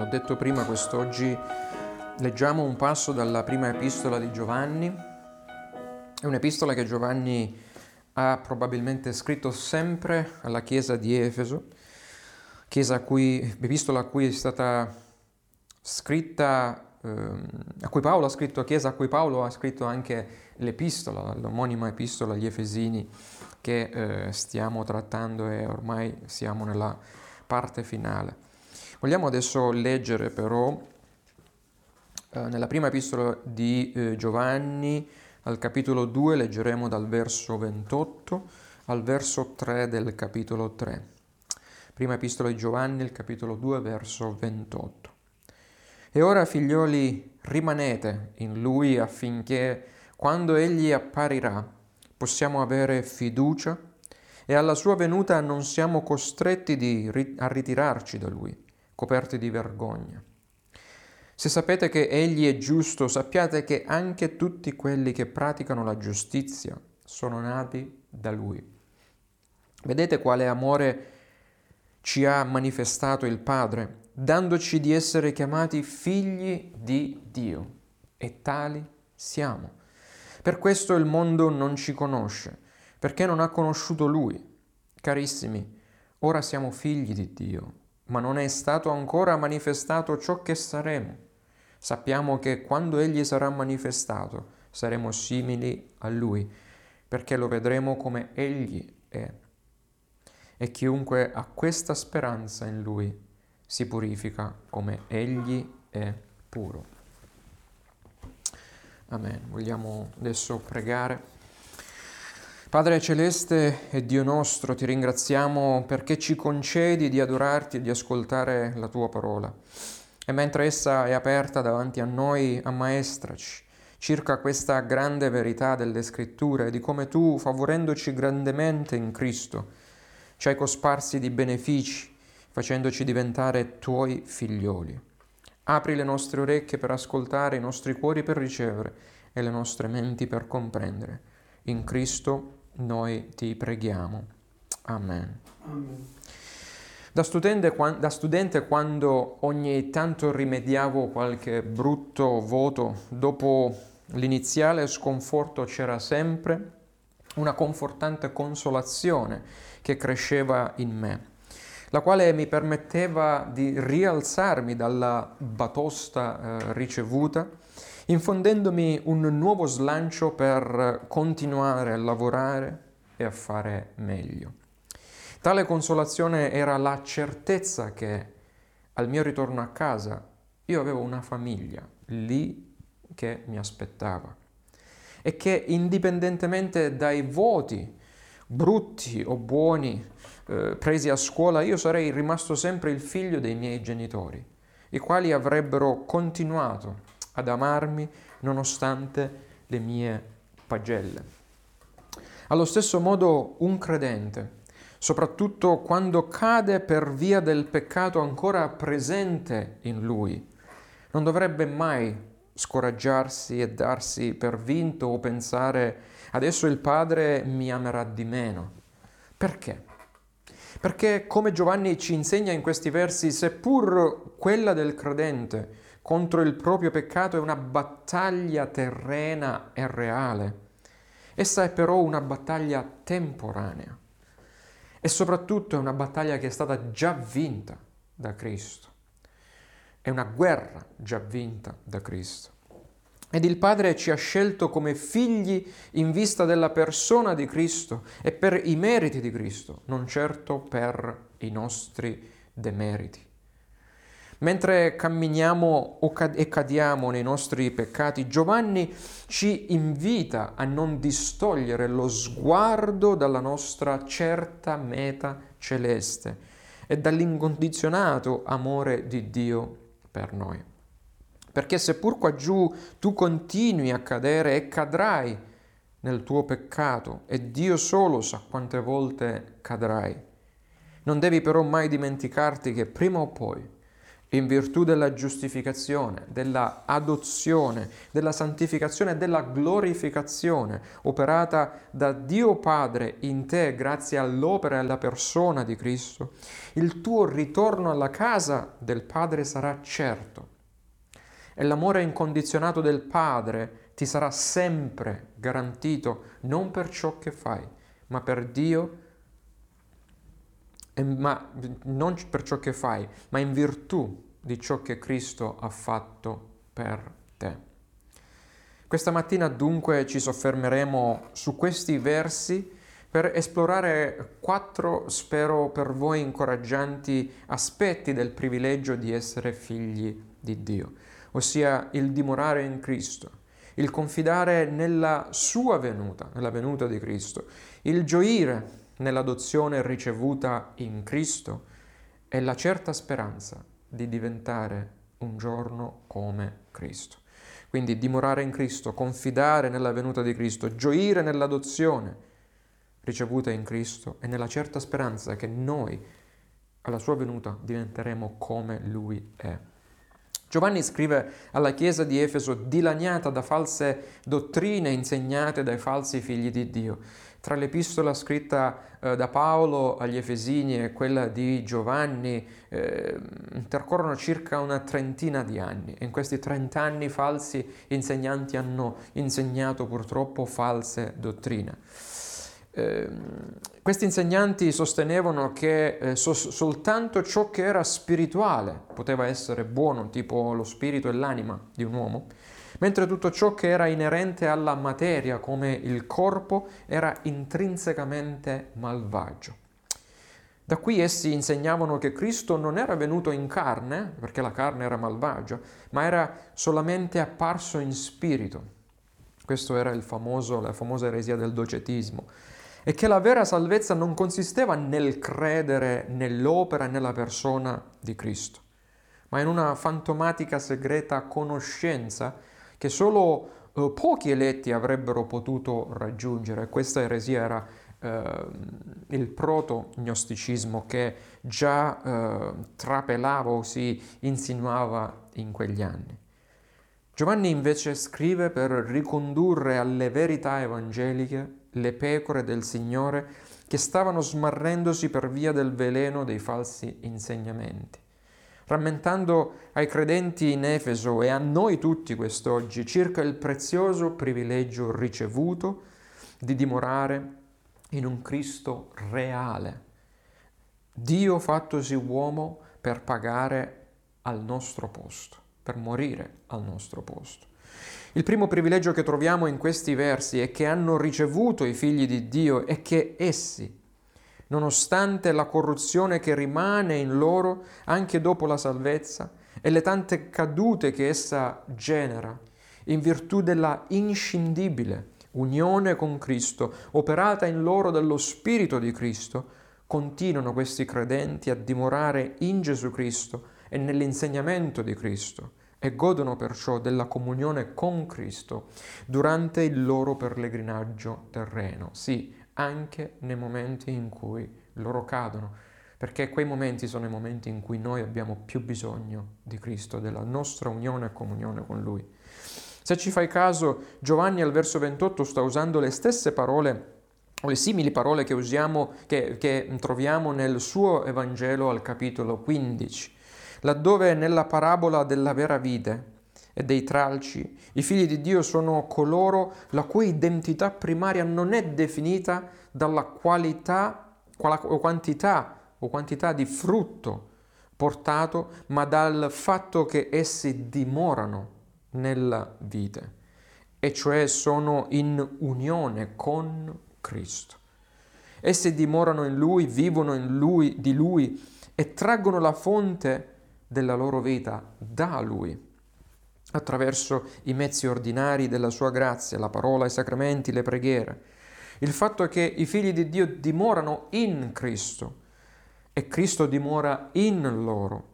ho detto prima, quest'oggi leggiamo un passo dalla prima epistola di Giovanni. È un'epistola che Giovanni ha probabilmente scritto sempre alla chiesa di Efeso, chiesa a cui, epistola a cui è stata scritta, ehm, a cui Paolo ha scritto, chiesa a cui Paolo ha scritto anche l'epistola, l'omonima epistola agli Efesini che eh, stiamo trattando e ormai siamo nella parte finale. Vogliamo adesso leggere però eh, nella prima epistola di eh, Giovanni al capitolo 2, leggeremo dal verso 28 al verso 3 del capitolo 3. Prima epistola di Giovanni, il capitolo 2, verso 28. E ora, figlioli, rimanete in lui affinché, quando egli apparirà, possiamo avere fiducia e alla sua venuta non siamo costretti di, a ritirarci da lui coperti di vergogna. Se sapete che Egli è giusto, sappiate che anche tutti quelli che praticano la giustizia sono nati da Lui. Vedete quale amore ci ha manifestato il Padre, dandoci di essere chiamati figli di Dio. E tali siamo. Per questo il mondo non ci conosce, perché non ha conosciuto Lui. Carissimi, ora siamo figli di Dio ma non è stato ancora manifestato ciò che saremo. Sappiamo che quando Egli sarà manifestato saremo simili a Lui, perché lo vedremo come Egli è. E chiunque ha questa speranza in Lui si purifica come Egli è puro. Amen. Vogliamo adesso pregare. Padre Celeste e Dio nostro, ti ringraziamo perché ci concedi di adorarti e di ascoltare la tua parola. E mentre essa è aperta davanti a noi, ammaestraci circa questa grande verità delle scritture e di come tu, favorendoci grandemente in Cristo, ci hai cosparsi di benefici, facendoci diventare tuoi figlioli. Apri le nostre orecchie per ascoltare, i nostri cuori per ricevere e le nostre menti per comprendere. In Cristo noi ti preghiamo. Amen. Amen. Da, studente, da studente, quando ogni tanto rimediavo qualche brutto voto, dopo l'iniziale sconforto c'era sempre una confortante consolazione che cresceva in me, la quale mi permetteva di rialzarmi dalla batosta eh, ricevuta infondendomi un nuovo slancio per continuare a lavorare e a fare meglio. Tale consolazione era la certezza che al mio ritorno a casa io avevo una famiglia lì che mi aspettava e che indipendentemente dai voti brutti o buoni eh, presi a scuola, io sarei rimasto sempre il figlio dei miei genitori, i quali avrebbero continuato ad amarmi nonostante le mie pagelle. Allo stesso modo un credente, soprattutto quando cade per via del peccato ancora presente in lui, non dovrebbe mai scoraggiarsi e darsi per vinto o pensare adesso il Padre mi amerà di meno. Perché? Perché come Giovanni ci insegna in questi versi, seppur quella del credente contro il proprio peccato è una battaglia terrena e reale. Essa è però una battaglia temporanea e soprattutto è una battaglia che è stata già vinta da Cristo. È una guerra già vinta da Cristo. Ed il Padre ci ha scelto come figli in vista della persona di Cristo e per i meriti di Cristo, non certo per i nostri demeriti. Mentre camminiamo e cadiamo nei nostri peccati, Giovanni ci invita a non distogliere lo sguardo dalla nostra certa meta celeste e dall'incondizionato amore di Dio per noi. Perché seppur qua giù tu continui a cadere e cadrai nel tuo peccato e Dio solo sa quante volte cadrai, non devi però mai dimenticarti che prima o poi in virtù della giustificazione, della adozione, della santificazione e della glorificazione operata da Dio Padre in te grazie all'opera e alla persona di Cristo, il tuo ritorno alla casa del Padre sarà certo e l'amore incondizionato del Padre ti sarà sempre garantito non per ciò che fai, ma per Dio ma non per ciò che fai, ma in virtù di ciò che Cristo ha fatto per te. Questa mattina dunque ci soffermeremo su questi versi per esplorare quattro, spero per voi incoraggianti, aspetti del privilegio di essere figli di Dio, ossia il dimorare in Cristo, il confidare nella sua venuta, nella venuta di Cristo, il gioire nell'adozione ricevuta in Cristo e la certa speranza di diventare un giorno come Cristo. Quindi dimorare in Cristo, confidare nella venuta di Cristo, gioire nell'adozione ricevuta in Cristo e nella certa speranza che noi alla sua venuta diventeremo come Lui è. Giovanni scrive alla chiesa di Efeso dilaniata da false dottrine insegnate dai falsi figli di Dio. Tra l'epistola scritta eh, da Paolo agli Efesini e quella di Giovanni eh, intercorrono circa una trentina di anni e in questi trent'anni falsi insegnanti hanno insegnato purtroppo false dottrine. Eh, questi insegnanti sostenevano che eh, so- soltanto ciò che era spirituale poteva essere buono, tipo lo spirito e l'anima di un uomo, mentre tutto ciò che era inerente alla materia, come il corpo, era intrinsecamente malvagio. Da qui essi insegnavano che Cristo non era venuto in carne, perché la carne era malvagia, ma era solamente apparso in spirito. Questo era famoso, la famosa eresia del docetismo e che la vera salvezza non consisteva nel credere nell'opera e nella persona di Cristo, ma in una fantomatica segreta conoscenza che solo eh, pochi eletti avrebbero potuto raggiungere. Questa eresia era eh, il proto-gnosticismo che già eh, trapelava o si insinuava in quegli anni. Giovanni invece scrive per ricondurre alle verità evangeliche le pecore del Signore che stavano smarrendosi per via del veleno dei falsi insegnamenti. Rammentando ai credenti in Efeso e a noi tutti quest'oggi circa il prezioso privilegio ricevuto di dimorare in un Cristo reale, Dio fattosi uomo per pagare al nostro posto, per morire al nostro posto. Il primo privilegio che troviamo in questi versi è che hanno ricevuto i figli di Dio e che essi, nonostante la corruzione che rimane in loro anche dopo la salvezza e le tante cadute che essa genera, in virtù della inscindibile unione con Cristo, operata in loro dallo Spirito di Cristo, continuano questi credenti a dimorare in Gesù Cristo e nell'insegnamento di Cristo e godono perciò della comunione con Cristo durante il loro pellegrinaggio terreno, sì, anche nei momenti in cui loro cadono, perché quei momenti sono i momenti in cui noi abbiamo più bisogno di Cristo, della nostra unione e comunione con Lui. Se ci fai caso, Giovanni al verso 28 sta usando le stesse parole o le simili parole che usiamo, che, che troviamo nel suo Evangelo al capitolo 15 laddove nella parabola della vera vite e dei tralci i figli di Dio sono coloro la cui identità primaria non è definita dalla qualità o quantità o quantità di frutto portato, ma dal fatto che essi dimorano nella vite, e cioè sono in unione con Cristo. Essi dimorano in Lui, vivono in Lui, di Lui e traggono la fonte della loro vita da Lui, attraverso i mezzi ordinari della sua grazia, la parola, i sacramenti, le preghiere. Il fatto che i figli di Dio dimorano in Cristo e Cristo dimora in loro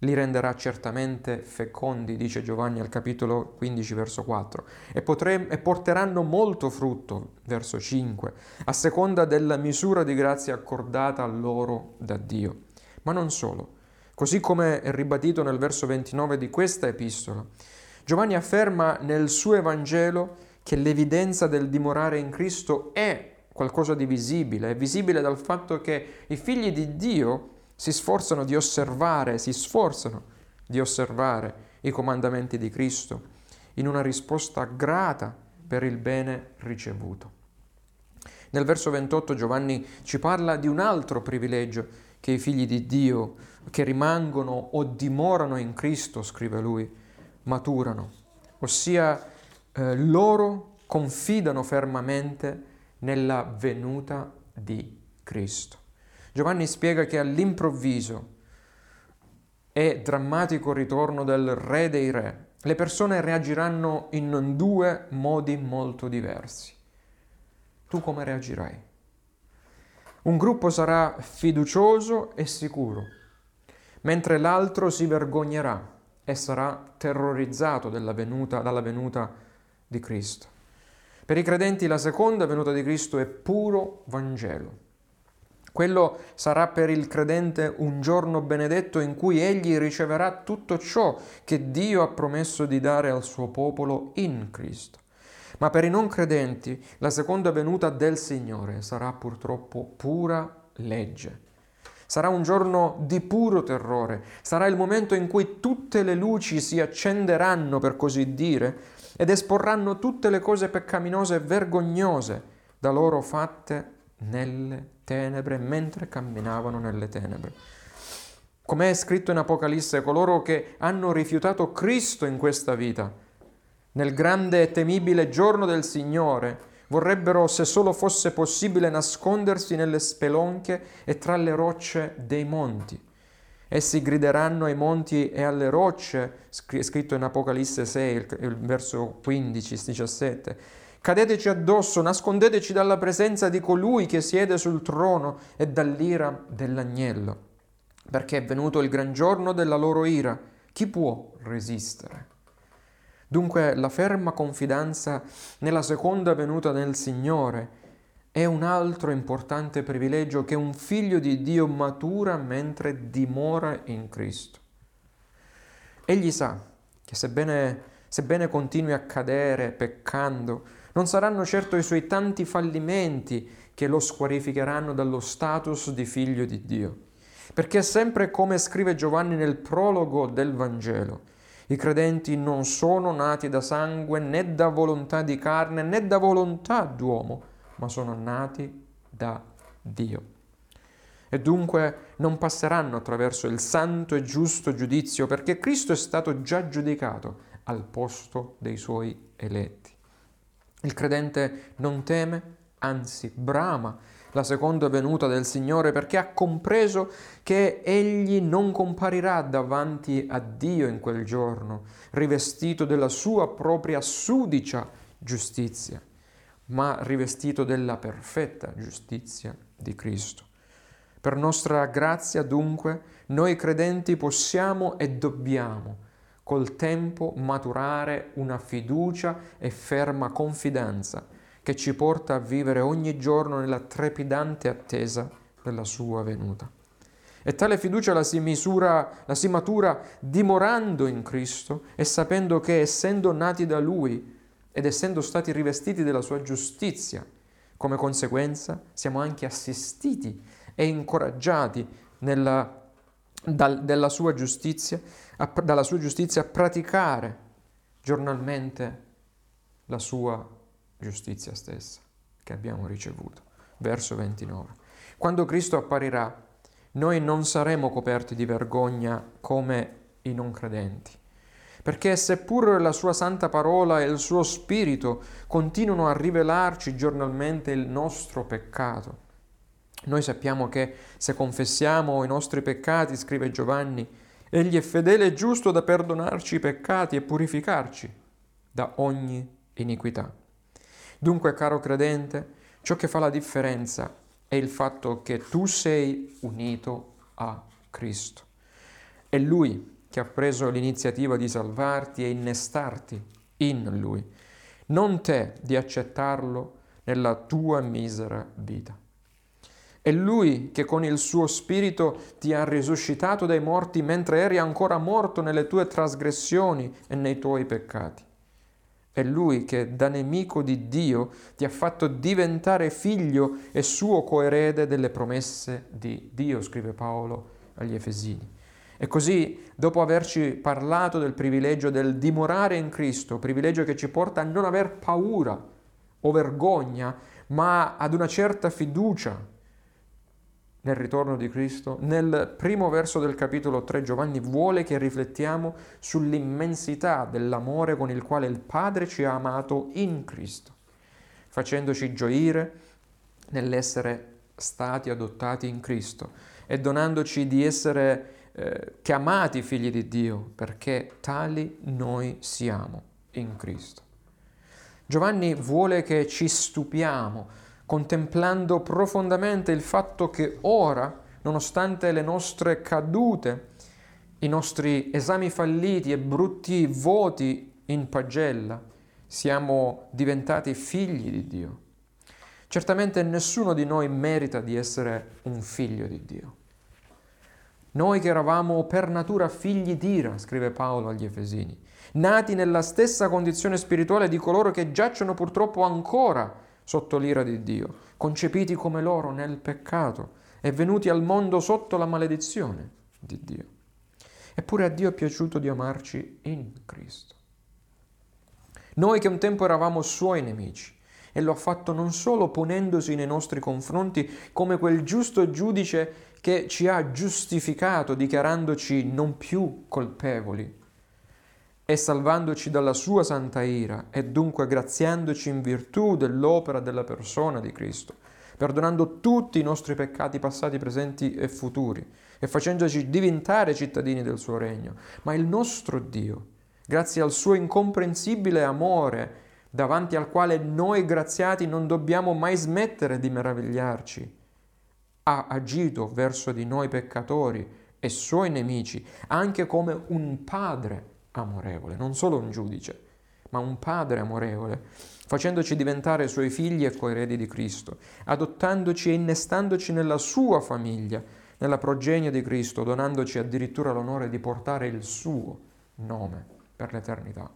li renderà certamente fecondi, dice Giovanni al capitolo 15, verso 4, e, potre- e, porteranno molto frutto, verso 5, a seconda della misura di grazia accordata a loro da Dio. Ma non solo, così come è ribadito nel verso 29 di questa epistola. Giovanni afferma nel suo Evangelo che l'evidenza del dimorare in Cristo è qualcosa di visibile, è visibile dal fatto che i figli di Dio si sforzano di osservare, si sforzano di osservare i comandamenti di Cristo in una risposta grata per il bene ricevuto. Nel verso 28 Giovanni ci parla di un altro privilegio che i figli di Dio che rimangono o dimorano in Cristo, scrive lui, maturano, ossia eh, loro confidano fermamente nella venuta di Cristo. Giovanni spiega che all'improvviso e drammatico ritorno del Re dei Re, le persone reagiranno in due modi molto diversi. Tu come reagirai? Un gruppo sarà fiducioso e sicuro, mentre l'altro si vergognerà e sarà terrorizzato venuta, dalla venuta di Cristo. Per i credenti la seconda venuta di Cristo è puro Vangelo. Quello sarà per il credente un giorno benedetto in cui egli riceverà tutto ciò che Dio ha promesso di dare al suo popolo in Cristo. Ma per i non credenti la seconda venuta del Signore sarà purtroppo pura legge. Sarà un giorno di puro terrore, sarà il momento in cui tutte le luci si accenderanno, per così dire, ed esporranno tutte le cose peccaminose e vergognose da loro fatte nelle tenebre mentre camminavano nelle tenebre. Come è scritto in Apocalisse, coloro che hanno rifiutato Cristo in questa vita, nel grande e temibile giorno del Signore, Vorrebbero, se solo fosse possibile, nascondersi nelle spelonche e tra le rocce dei monti. Essi grideranno ai monti e alle rocce, scritto in Apocalisse 6, il, verso 15-17. Cadeteci addosso, nascondeteci dalla presenza di colui che siede sul trono e dall'ira dell'agnello, perché è venuto il gran giorno della loro ira. Chi può resistere? Dunque la ferma confidenza nella seconda venuta del Signore è un altro importante privilegio che un figlio di Dio matura mentre dimora in Cristo. Egli sa che sebbene, sebbene continui a cadere peccando, non saranno certo i suoi tanti fallimenti che lo squalificheranno dallo status di figlio di Dio. Perché sempre come scrive Giovanni nel prologo del Vangelo, i credenti non sono nati da sangue né da volontà di carne né da volontà d'uomo, ma sono nati da Dio. E dunque non passeranno attraverso il santo e giusto giudizio perché Cristo è stato già giudicato al posto dei suoi eletti. Il credente non teme, anzi brama la seconda venuta del Signore perché ha compreso che egli non comparirà davanti a Dio in quel giorno, rivestito della sua propria sudicia giustizia, ma rivestito della perfetta giustizia di Cristo. Per nostra grazia, dunque, noi credenti possiamo e dobbiamo col tempo maturare una fiducia e ferma confidenza che ci porta a vivere ogni giorno nella trepidante attesa della sua venuta. E tale fiducia la si, misura, la si matura dimorando in Cristo e sapendo che essendo nati da Lui ed essendo stati rivestiti della sua giustizia, come conseguenza siamo anche assistiti e incoraggiati nella, dal, sua giustizia, a, dalla sua giustizia a praticare giornalmente la sua giustizia stessa che abbiamo ricevuto. Verso 29. Quando Cristo apparirà, noi non saremo coperti di vergogna come i non credenti, perché seppur la sua santa parola e il suo spirito continuano a rivelarci giornalmente il nostro peccato, noi sappiamo che se confessiamo i nostri peccati, scrive Giovanni, Egli è fedele e giusto da perdonarci i peccati e purificarci da ogni iniquità. Dunque, caro credente, ciò che fa la differenza è il fatto che tu sei unito a Cristo. È Lui che ha preso l'iniziativa di salvarti e innestarti in Lui, non te di accettarlo nella tua misera vita. È Lui che con il suo Spirito ti ha risuscitato dai morti mentre eri ancora morto nelle tue trasgressioni e nei tuoi peccati. È Lui che da nemico di Dio ti ha fatto diventare figlio e suo coerede delle promesse di Dio, scrive Paolo agli Efesini. E così, dopo averci parlato del privilegio del dimorare in Cristo, privilegio che ci porta a non aver paura o vergogna, ma ad una certa fiducia nel ritorno di Cristo, nel primo verso del capitolo 3 Giovanni vuole che riflettiamo sull'immensità dell'amore con il quale il Padre ci ha amato in Cristo, facendoci gioire nell'essere stati adottati in Cristo e donandoci di essere eh, chiamati figli di Dio, perché tali noi siamo in Cristo. Giovanni vuole che ci stupiamo contemplando profondamente il fatto che ora, nonostante le nostre cadute, i nostri esami falliti e brutti voti in pagella, siamo diventati figli di Dio. Certamente nessuno di noi merita di essere un figlio di Dio. Noi che eravamo per natura figli d'ira, scrive Paolo agli Efesini, nati nella stessa condizione spirituale di coloro che giacciono purtroppo ancora sotto l'ira di Dio, concepiti come loro nel peccato e venuti al mondo sotto la maledizione di Dio. Eppure a Dio è piaciuto di amarci in Cristo. Noi che un tempo eravamo suoi nemici, e lo ha fatto non solo ponendosi nei nostri confronti come quel giusto giudice che ci ha giustificato dichiarandoci non più colpevoli, e salvandoci dalla sua santa ira e dunque graziandoci in virtù dell'opera della persona di Cristo, perdonando tutti i nostri peccati passati, presenti e futuri e facendoci diventare cittadini del suo regno. Ma il nostro Dio, grazie al suo incomprensibile amore, davanti al quale noi graziati non dobbiamo mai smettere di meravigliarci, ha agito verso di noi peccatori e suoi nemici anche come un padre amorevole, non solo un giudice, ma un padre amorevole, facendoci diventare suoi figli e coeredi di Cristo, adottandoci e innestandoci nella sua famiglia, nella progenie di Cristo, donandoci addirittura l'onore di portare il suo nome per l'eternità.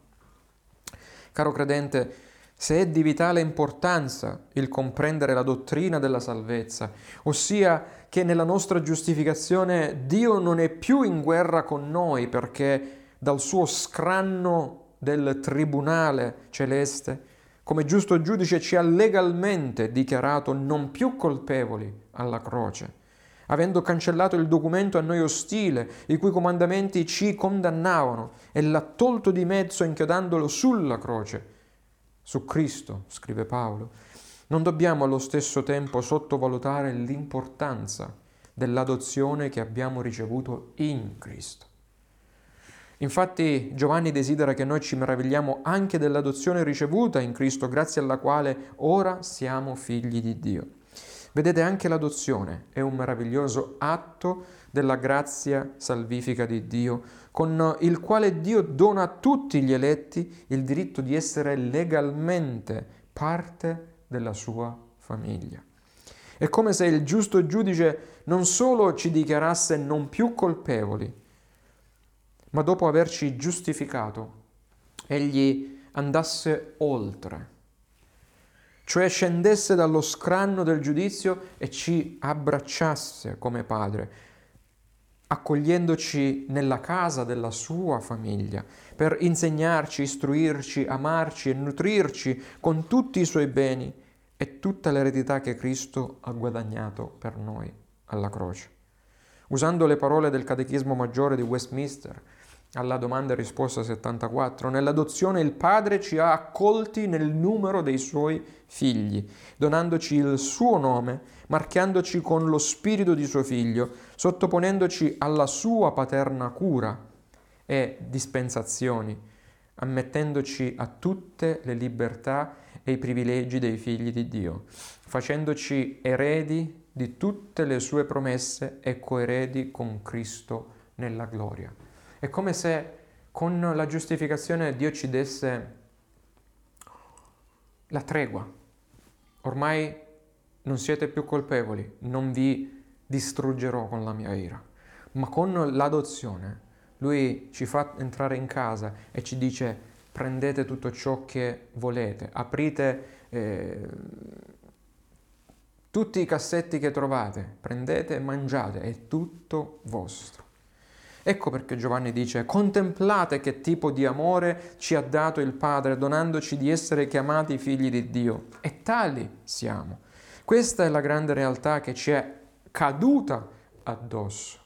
Caro credente, se è di vitale importanza il comprendere la dottrina della salvezza, ossia che nella nostra giustificazione Dio non è più in guerra con noi perché dal suo scranno del tribunale celeste, come giusto giudice ci ha legalmente dichiarato non più colpevoli alla croce, avendo cancellato il documento a noi ostile, i cui comandamenti ci condannavano, e l'ha tolto di mezzo inchiodandolo sulla croce. Su Cristo, scrive Paolo, non dobbiamo allo stesso tempo sottovalutare l'importanza dell'adozione che abbiamo ricevuto in Cristo. Infatti Giovanni desidera che noi ci meravigliamo anche dell'adozione ricevuta in Cristo, grazie alla quale ora siamo figli di Dio. Vedete, anche l'adozione è un meraviglioso atto della grazia salvifica di Dio, con il quale Dio dona a tutti gli eletti il diritto di essere legalmente parte della sua famiglia. È come se il giusto giudice non solo ci dichiarasse non più colpevoli, ma dopo averci giustificato, egli andasse oltre, cioè scendesse dallo scranno del giudizio e ci abbracciasse come padre, accogliendoci nella casa della sua famiglia, per insegnarci, istruirci, amarci e nutrirci con tutti i suoi beni e tutta l'eredità che Cristo ha guadagnato per noi alla croce. Usando le parole del Catechismo Maggiore di Westminster, alla domanda e risposta 74. Nell'adozione il Padre ci ha accolti nel numero dei suoi figli, donandoci il suo nome, marchiandoci con lo spirito di suo figlio, sottoponendoci alla sua paterna cura e dispensazioni, ammettendoci a tutte le libertà e i privilegi dei figli di Dio, facendoci eredi di tutte le sue promesse e coeredi con Cristo nella gloria. È come se con la giustificazione Dio ci desse la tregua. Ormai non siete più colpevoli, non vi distruggerò con la mia ira. Ma con l'adozione lui ci fa entrare in casa e ci dice prendete tutto ciò che volete, aprite eh, tutti i cassetti che trovate, prendete e mangiate, è tutto vostro. Ecco perché Giovanni dice, contemplate che tipo di amore ci ha dato il Padre, donandoci di essere chiamati figli di Dio. E tali siamo. Questa è la grande realtà che ci è caduta addosso.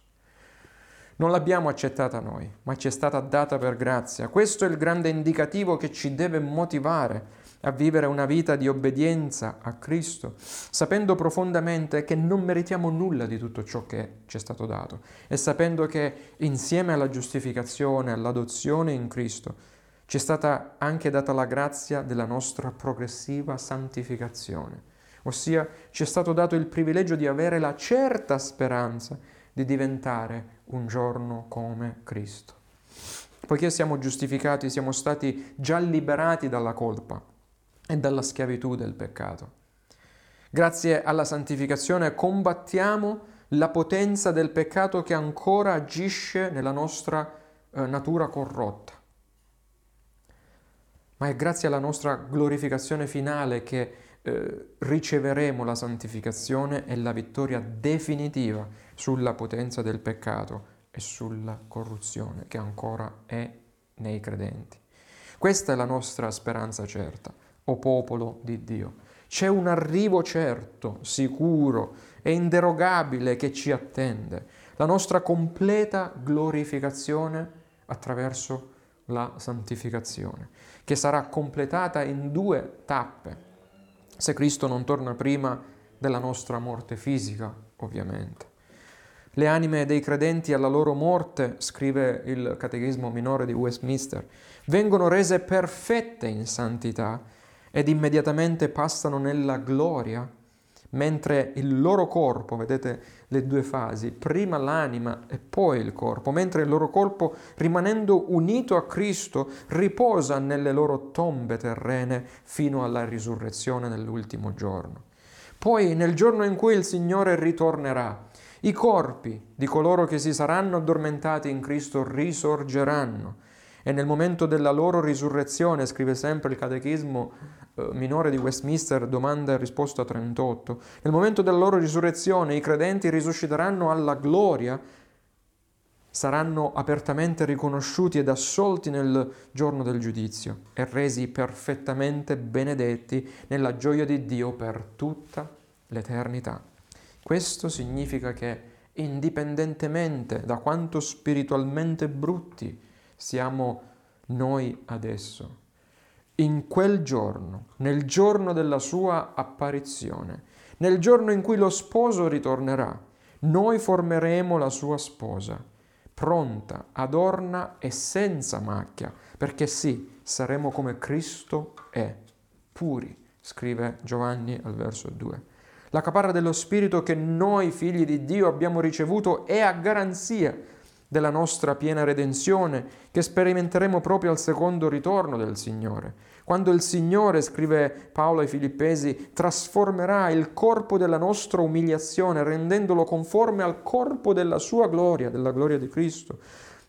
Non l'abbiamo accettata noi, ma ci è stata data per grazia. Questo è il grande indicativo che ci deve motivare a vivere una vita di obbedienza a Cristo, sapendo profondamente che non meritiamo nulla di tutto ciò che ci è stato dato e sapendo che insieme alla giustificazione, all'adozione in Cristo, ci è stata anche data la grazia della nostra progressiva santificazione, ossia ci è stato dato il privilegio di avere la certa speranza di diventare un giorno come Cristo. Poiché siamo giustificati, siamo stati già liberati dalla colpa e dalla schiavitù del peccato. Grazie alla santificazione combattiamo la potenza del peccato che ancora agisce nella nostra eh, natura corrotta. Ma è grazie alla nostra glorificazione finale che eh, riceveremo la santificazione e la vittoria definitiva sulla potenza del peccato e sulla corruzione che ancora è nei credenti. Questa è la nostra speranza certa o popolo di Dio. C'è un arrivo certo, sicuro e inderogabile che ci attende, la nostra completa glorificazione attraverso la santificazione, che sarà completata in due tappe, se Cristo non torna prima della nostra morte fisica, ovviamente. Le anime dei credenti alla loro morte, scrive il Catechismo minore di Westminster, vengono rese perfette in santità ed immediatamente passano nella gloria, mentre il loro corpo, vedete le due fasi, prima l'anima e poi il corpo, mentre il loro corpo, rimanendo unito a Cristo, riposa nelle loro tombe terrene fino alla risurrezione nell'ultimo giorno. Poi, nel giorno in cui il Signore ritornerà, i corpi di coloro che si saranno addormentati in Cristo risorgeranno e nel momento della loro risurrezione, scrive sempre il Catechismo eh, minore di Westminster, domanda e risposta 38, nel momento della loro risurrezione i credenti risusciteranno alla gloria, saranno apertamente riconosciuti ed assolti nel giorno del giudizio e resi perfettamente benedetti nella gioia di Dio per tutta l'eternità. Questo significa che indipendentemente da quanto spiritualmente brutti siamo noi adesso. In quel giorno, nel giorno della sua apparizione, nel giorno in cui lo sposo ritornerà, noi formeremo la sua sposa, pronta, adorna e senza macchia, perché sì, saremo come Cristo è, puri, scrive Giovanni al verso 2. La caparra dello Spirito che noi figli di Dio abbiamo ricevuto è a garanzia della nostra piena redenzione che sperimenteremo proprio al secondo ritorno del Signore. Quando il Signore, scrive Paolo ai Filippesi, trasformerà il corpo della nostra umiliazione rendendolo conforme al corpo della sua gloria, della gloria di Cristo,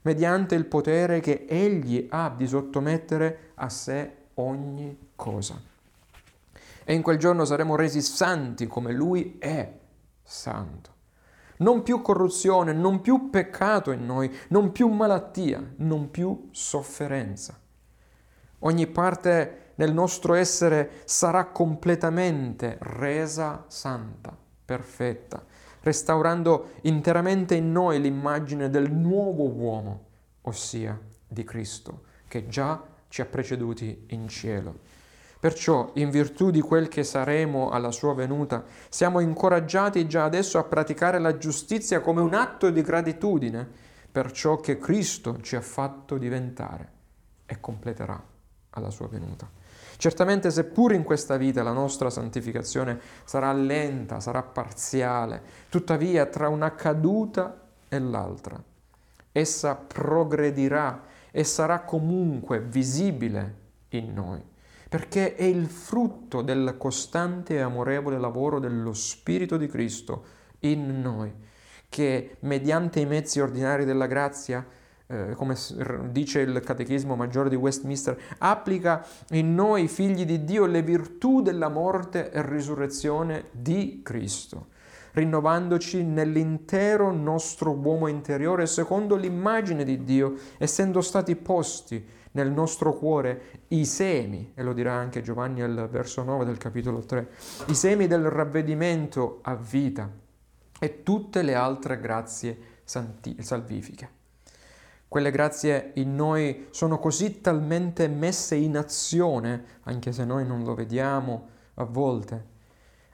mediante il potere che Egli ha di sottomettere a sé ogni cosa. E in quel giorno saremo resi santi come Lui è santo non più corruzione, non più peccato in noi, non più malattia, non più sofferenza. Ogni parte nel nostro essere sarà completamente resa santa, perfetta, restaurando interamente in noi l'immagine del nuovo uomo, ossia di Cristo, che già ci ha preceduti in cielo. Perciò, in virtù di quel che saremo alla sua venuta, siamo incoraggiati già adesso a praticare la giustizia come un atto di gratitudine per ciò che Cristo ci ha fatto diventare e completerà alla sua venuta. Certamente, seppur in questa vita la nostra santificazione sarà lenta, sarà parziale, tuttavia tra una caduta e l'altra, essa progredirà e sarà comunque visibile in noi perché è il frutto del costante e amorevole lavoro dello Spirito di Cristo in noi, che mediante i mezzi ordinari della grazia eh, come dice il Catechismo Maggiore di Westminster, applica in noi, figli di Dio, le virtù della morte e risurrezione di Cristo, rinnovandoci nell'intero nostro uomo interiore secondo l'immagine di Dio, essendo stati posti nel nostro cuore i semi, e lo dirà anche Giovanni al verso 9 del capitolo 3, i semi del ravvedimento a vita e tutte le altre grazie santi- salvifiche. Quelle grazie in noi sono così talmente messe in azione, anche se noi non lo vediamo a volte,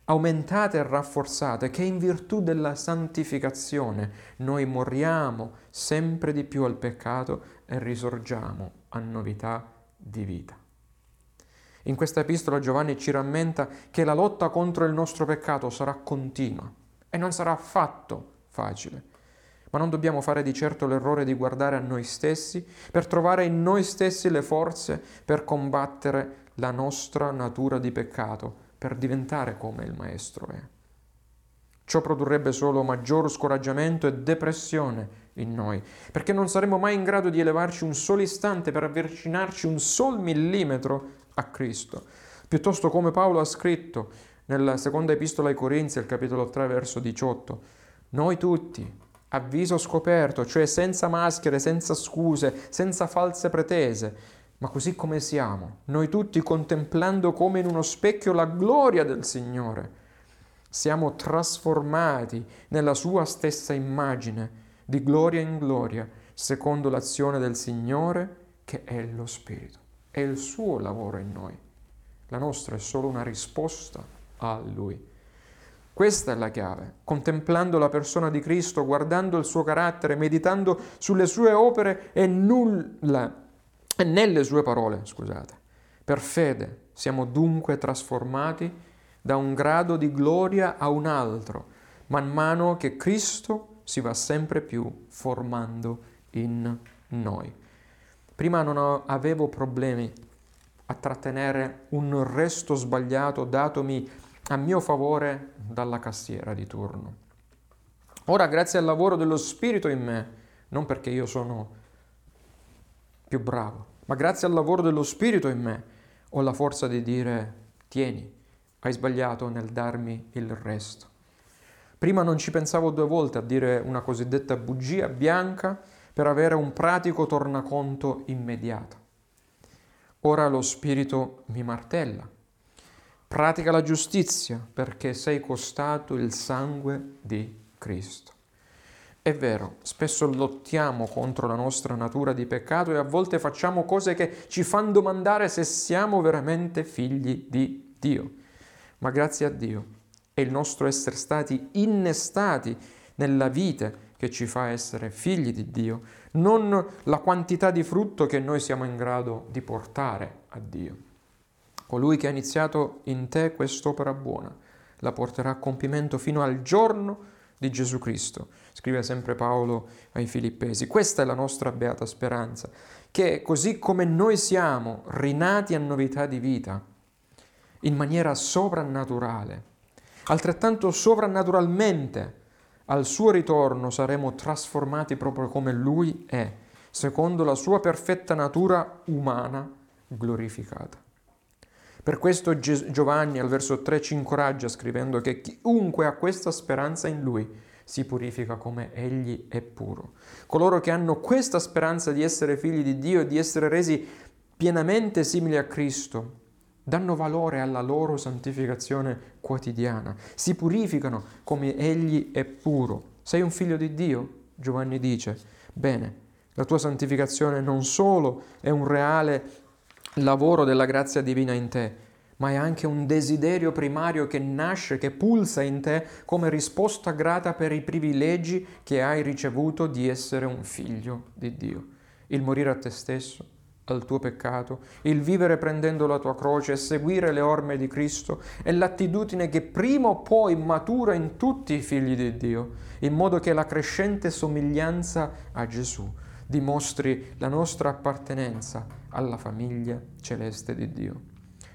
aumentate e rafforzate, che in virtù della santificazione noi moriamo sempre di più al peccato e risorgiamo a novità di vita. In questa epistola Giovanni ci rammenta che la lotta contro il nostro peccato sarà continua e non sarà affatto facile ma non dobbiamo fare di certo l'errore di guardare a noi stessi per trovare in noi stessi le forze per combattere la nostra natura di peccato, per diventare come il Maestro è. Ciò produrrebbe solo maggior scoraggiamento e depressione in noi, perché non saremmo mai in grado di elevarci un solo istante per avvicinarci un sol millimetro a Cristo. Piuttosto come Paolo ha scritto nella seconda epistola ai Corinzi, al capitolo 3, verso 18, noi tutti, a viso scoperto, cioè senza maschere, senza scuse, senza false pretese, ma così come siamo, noi tutti contemplando come in uno specchio la gloria del Signore, siamo trasformati nella sua stessa immagine, di gloria in gloria, secondo l'azione del Signore che è lo Spirito. È il suo lavoro in noi. La nostra è solo una risposta a Lui. Questa è la chiave, contemplando la persona di Cristo, guardando il suo carattere, meditando sulle sue opere e nulla, nelle sue parole, scusate. Per fede siamo dunque trasformati da un grado di gloria a un altro, man mano che Cristo si va sempre più formando in noi. Prima non avevo problemi a trattenere un resto sbagliato datomi a mio favore dalla cassiera di turno. Ora, grazie al lavoro dello Spirito in me, non perché io sono più bravo, ma grazie al lavoro dello Spirito in me, ho la forza di dire, tieni, hai sbagliato nel darmi il resto. Prima non ci pensavo due volte a dire una cosiddetta bugia bianca per avere un pratico tornaconto immediato. Ora lo Spirito mi martella pratica la giustizia perché sei costato il sangue di Cristo. È vero, spesso lottiamo contro la nostra natura di peccato e a volte facciamo cose che ci fanno domandare se siamo veramente figli di Dio. Ma grazie a Dio è il nostro essere stati innestati nella vite che ci fa essere figli di Dio, non la quantità di frutto che noi siamo in grado di portare a Dio. Colui che ha iniziato in te quest'opera buona la porterà a compimento fino al giorno di Gesù Cristo, scrive sempre Paolo ai Filippesi. Questa è la nostra beata speranza, che così come noi siamo rinati a novità di vita, in maniera sovrannaturale, altrettanto sovrannaturalmente al suo ritorno saremo trasformati proprio come Lui è, secondo la sua perfetta natura umana glorificata. Per questo Giovanni al verso 3 ci incoraggia scrivendo che chiunque ha questa speranza in lui si purifica come egli è puro. Coloro che hanno questa speranza di essere figli di Dio e di essere resi pienamente simili a Cristo, danno valore alla loro santificazione quotidiana, si purificano come egli è puro. Sei un figlio di Dio? Giovanni dice. Bene, la tua santificazione non solo è un reale lavoro della grazia divina in te, ma è anche un desiderio primario che nasce, che pulsa in te come risposta grata per i privilegi che hai ricevuto di essere un figlio di Dio. Il morire a te stesso, al tuo peccato, il vivere prendendo la tua croce e seguire le orme di Cristo è l'attitudine che prima o poi matura in tutti i figli di Dio, in modo che la crescente somiglianza a Gesù dimostri la nostra appartenenza alla famiglia celeste di Dio.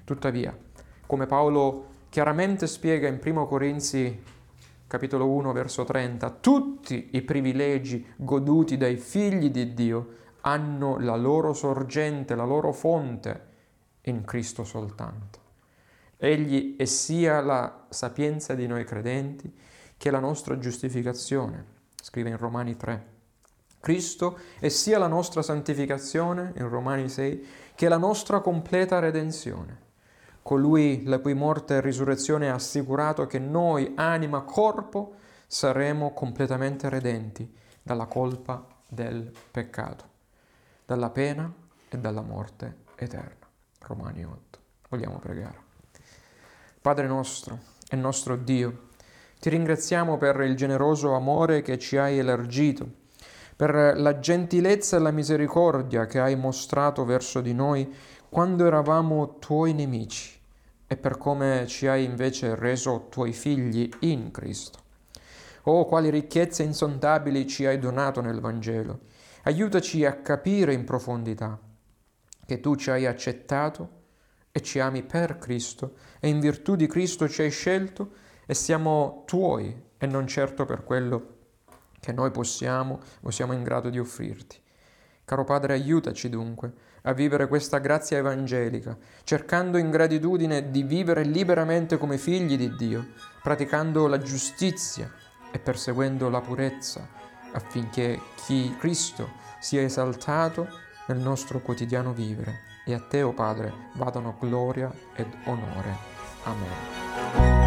Tuttavia, come Paolo chiaramente spiega in 1 Corinzi capitolo 1 verso 30, tutti i privilegi goduti dai figli di Dio hanno la loro sorgente, la loro fonte in Cristo soltanto. Egli è sia la sapienza di noi credenti che la nostra giustificazione, scrive in Romani 3. Cristo è sia la nostra santificazione, in Romani 6, che la nostra completa redenzione. Colui la cui morte e risurrezione ha assicurato che noi, anima, corpo, saremo completamente redenti dalla colpa del peccato, dalla pena e dalla morte eterna. Romani 8. Vogliamo pregare. Padre nostro e nostro Dio, ti ringraziamo per il generoso amore che ci hai elargito, per la gentilezza e la misericordia che hai mostrato verso di noi quando eravamo tuoi nemici e per come ci hai invece reso tuoi figli in Cristo. Oh, quali ricchezze insondabili ci hai donato nel Vangelo. Aiutaci a capire in profondità che tu ci hai accettato e ci ami per Cristo e in virtù di Cristo ci hai scelto e siamo tuoi e non certo per quello che noi possiamo o siamo in grado di offrirti. Caro Padre, aiutaci dunque a vivere questa grazia evangelica, cercando in gratitudine di vivere liberamente come figli di Dio, praticando la giustizia e perseguendo la purezza, affinché chi Cristo sia esaltato nel nostro quotidiano vivere e a te, o oh Padre, vadano gloria ed onore. Amen.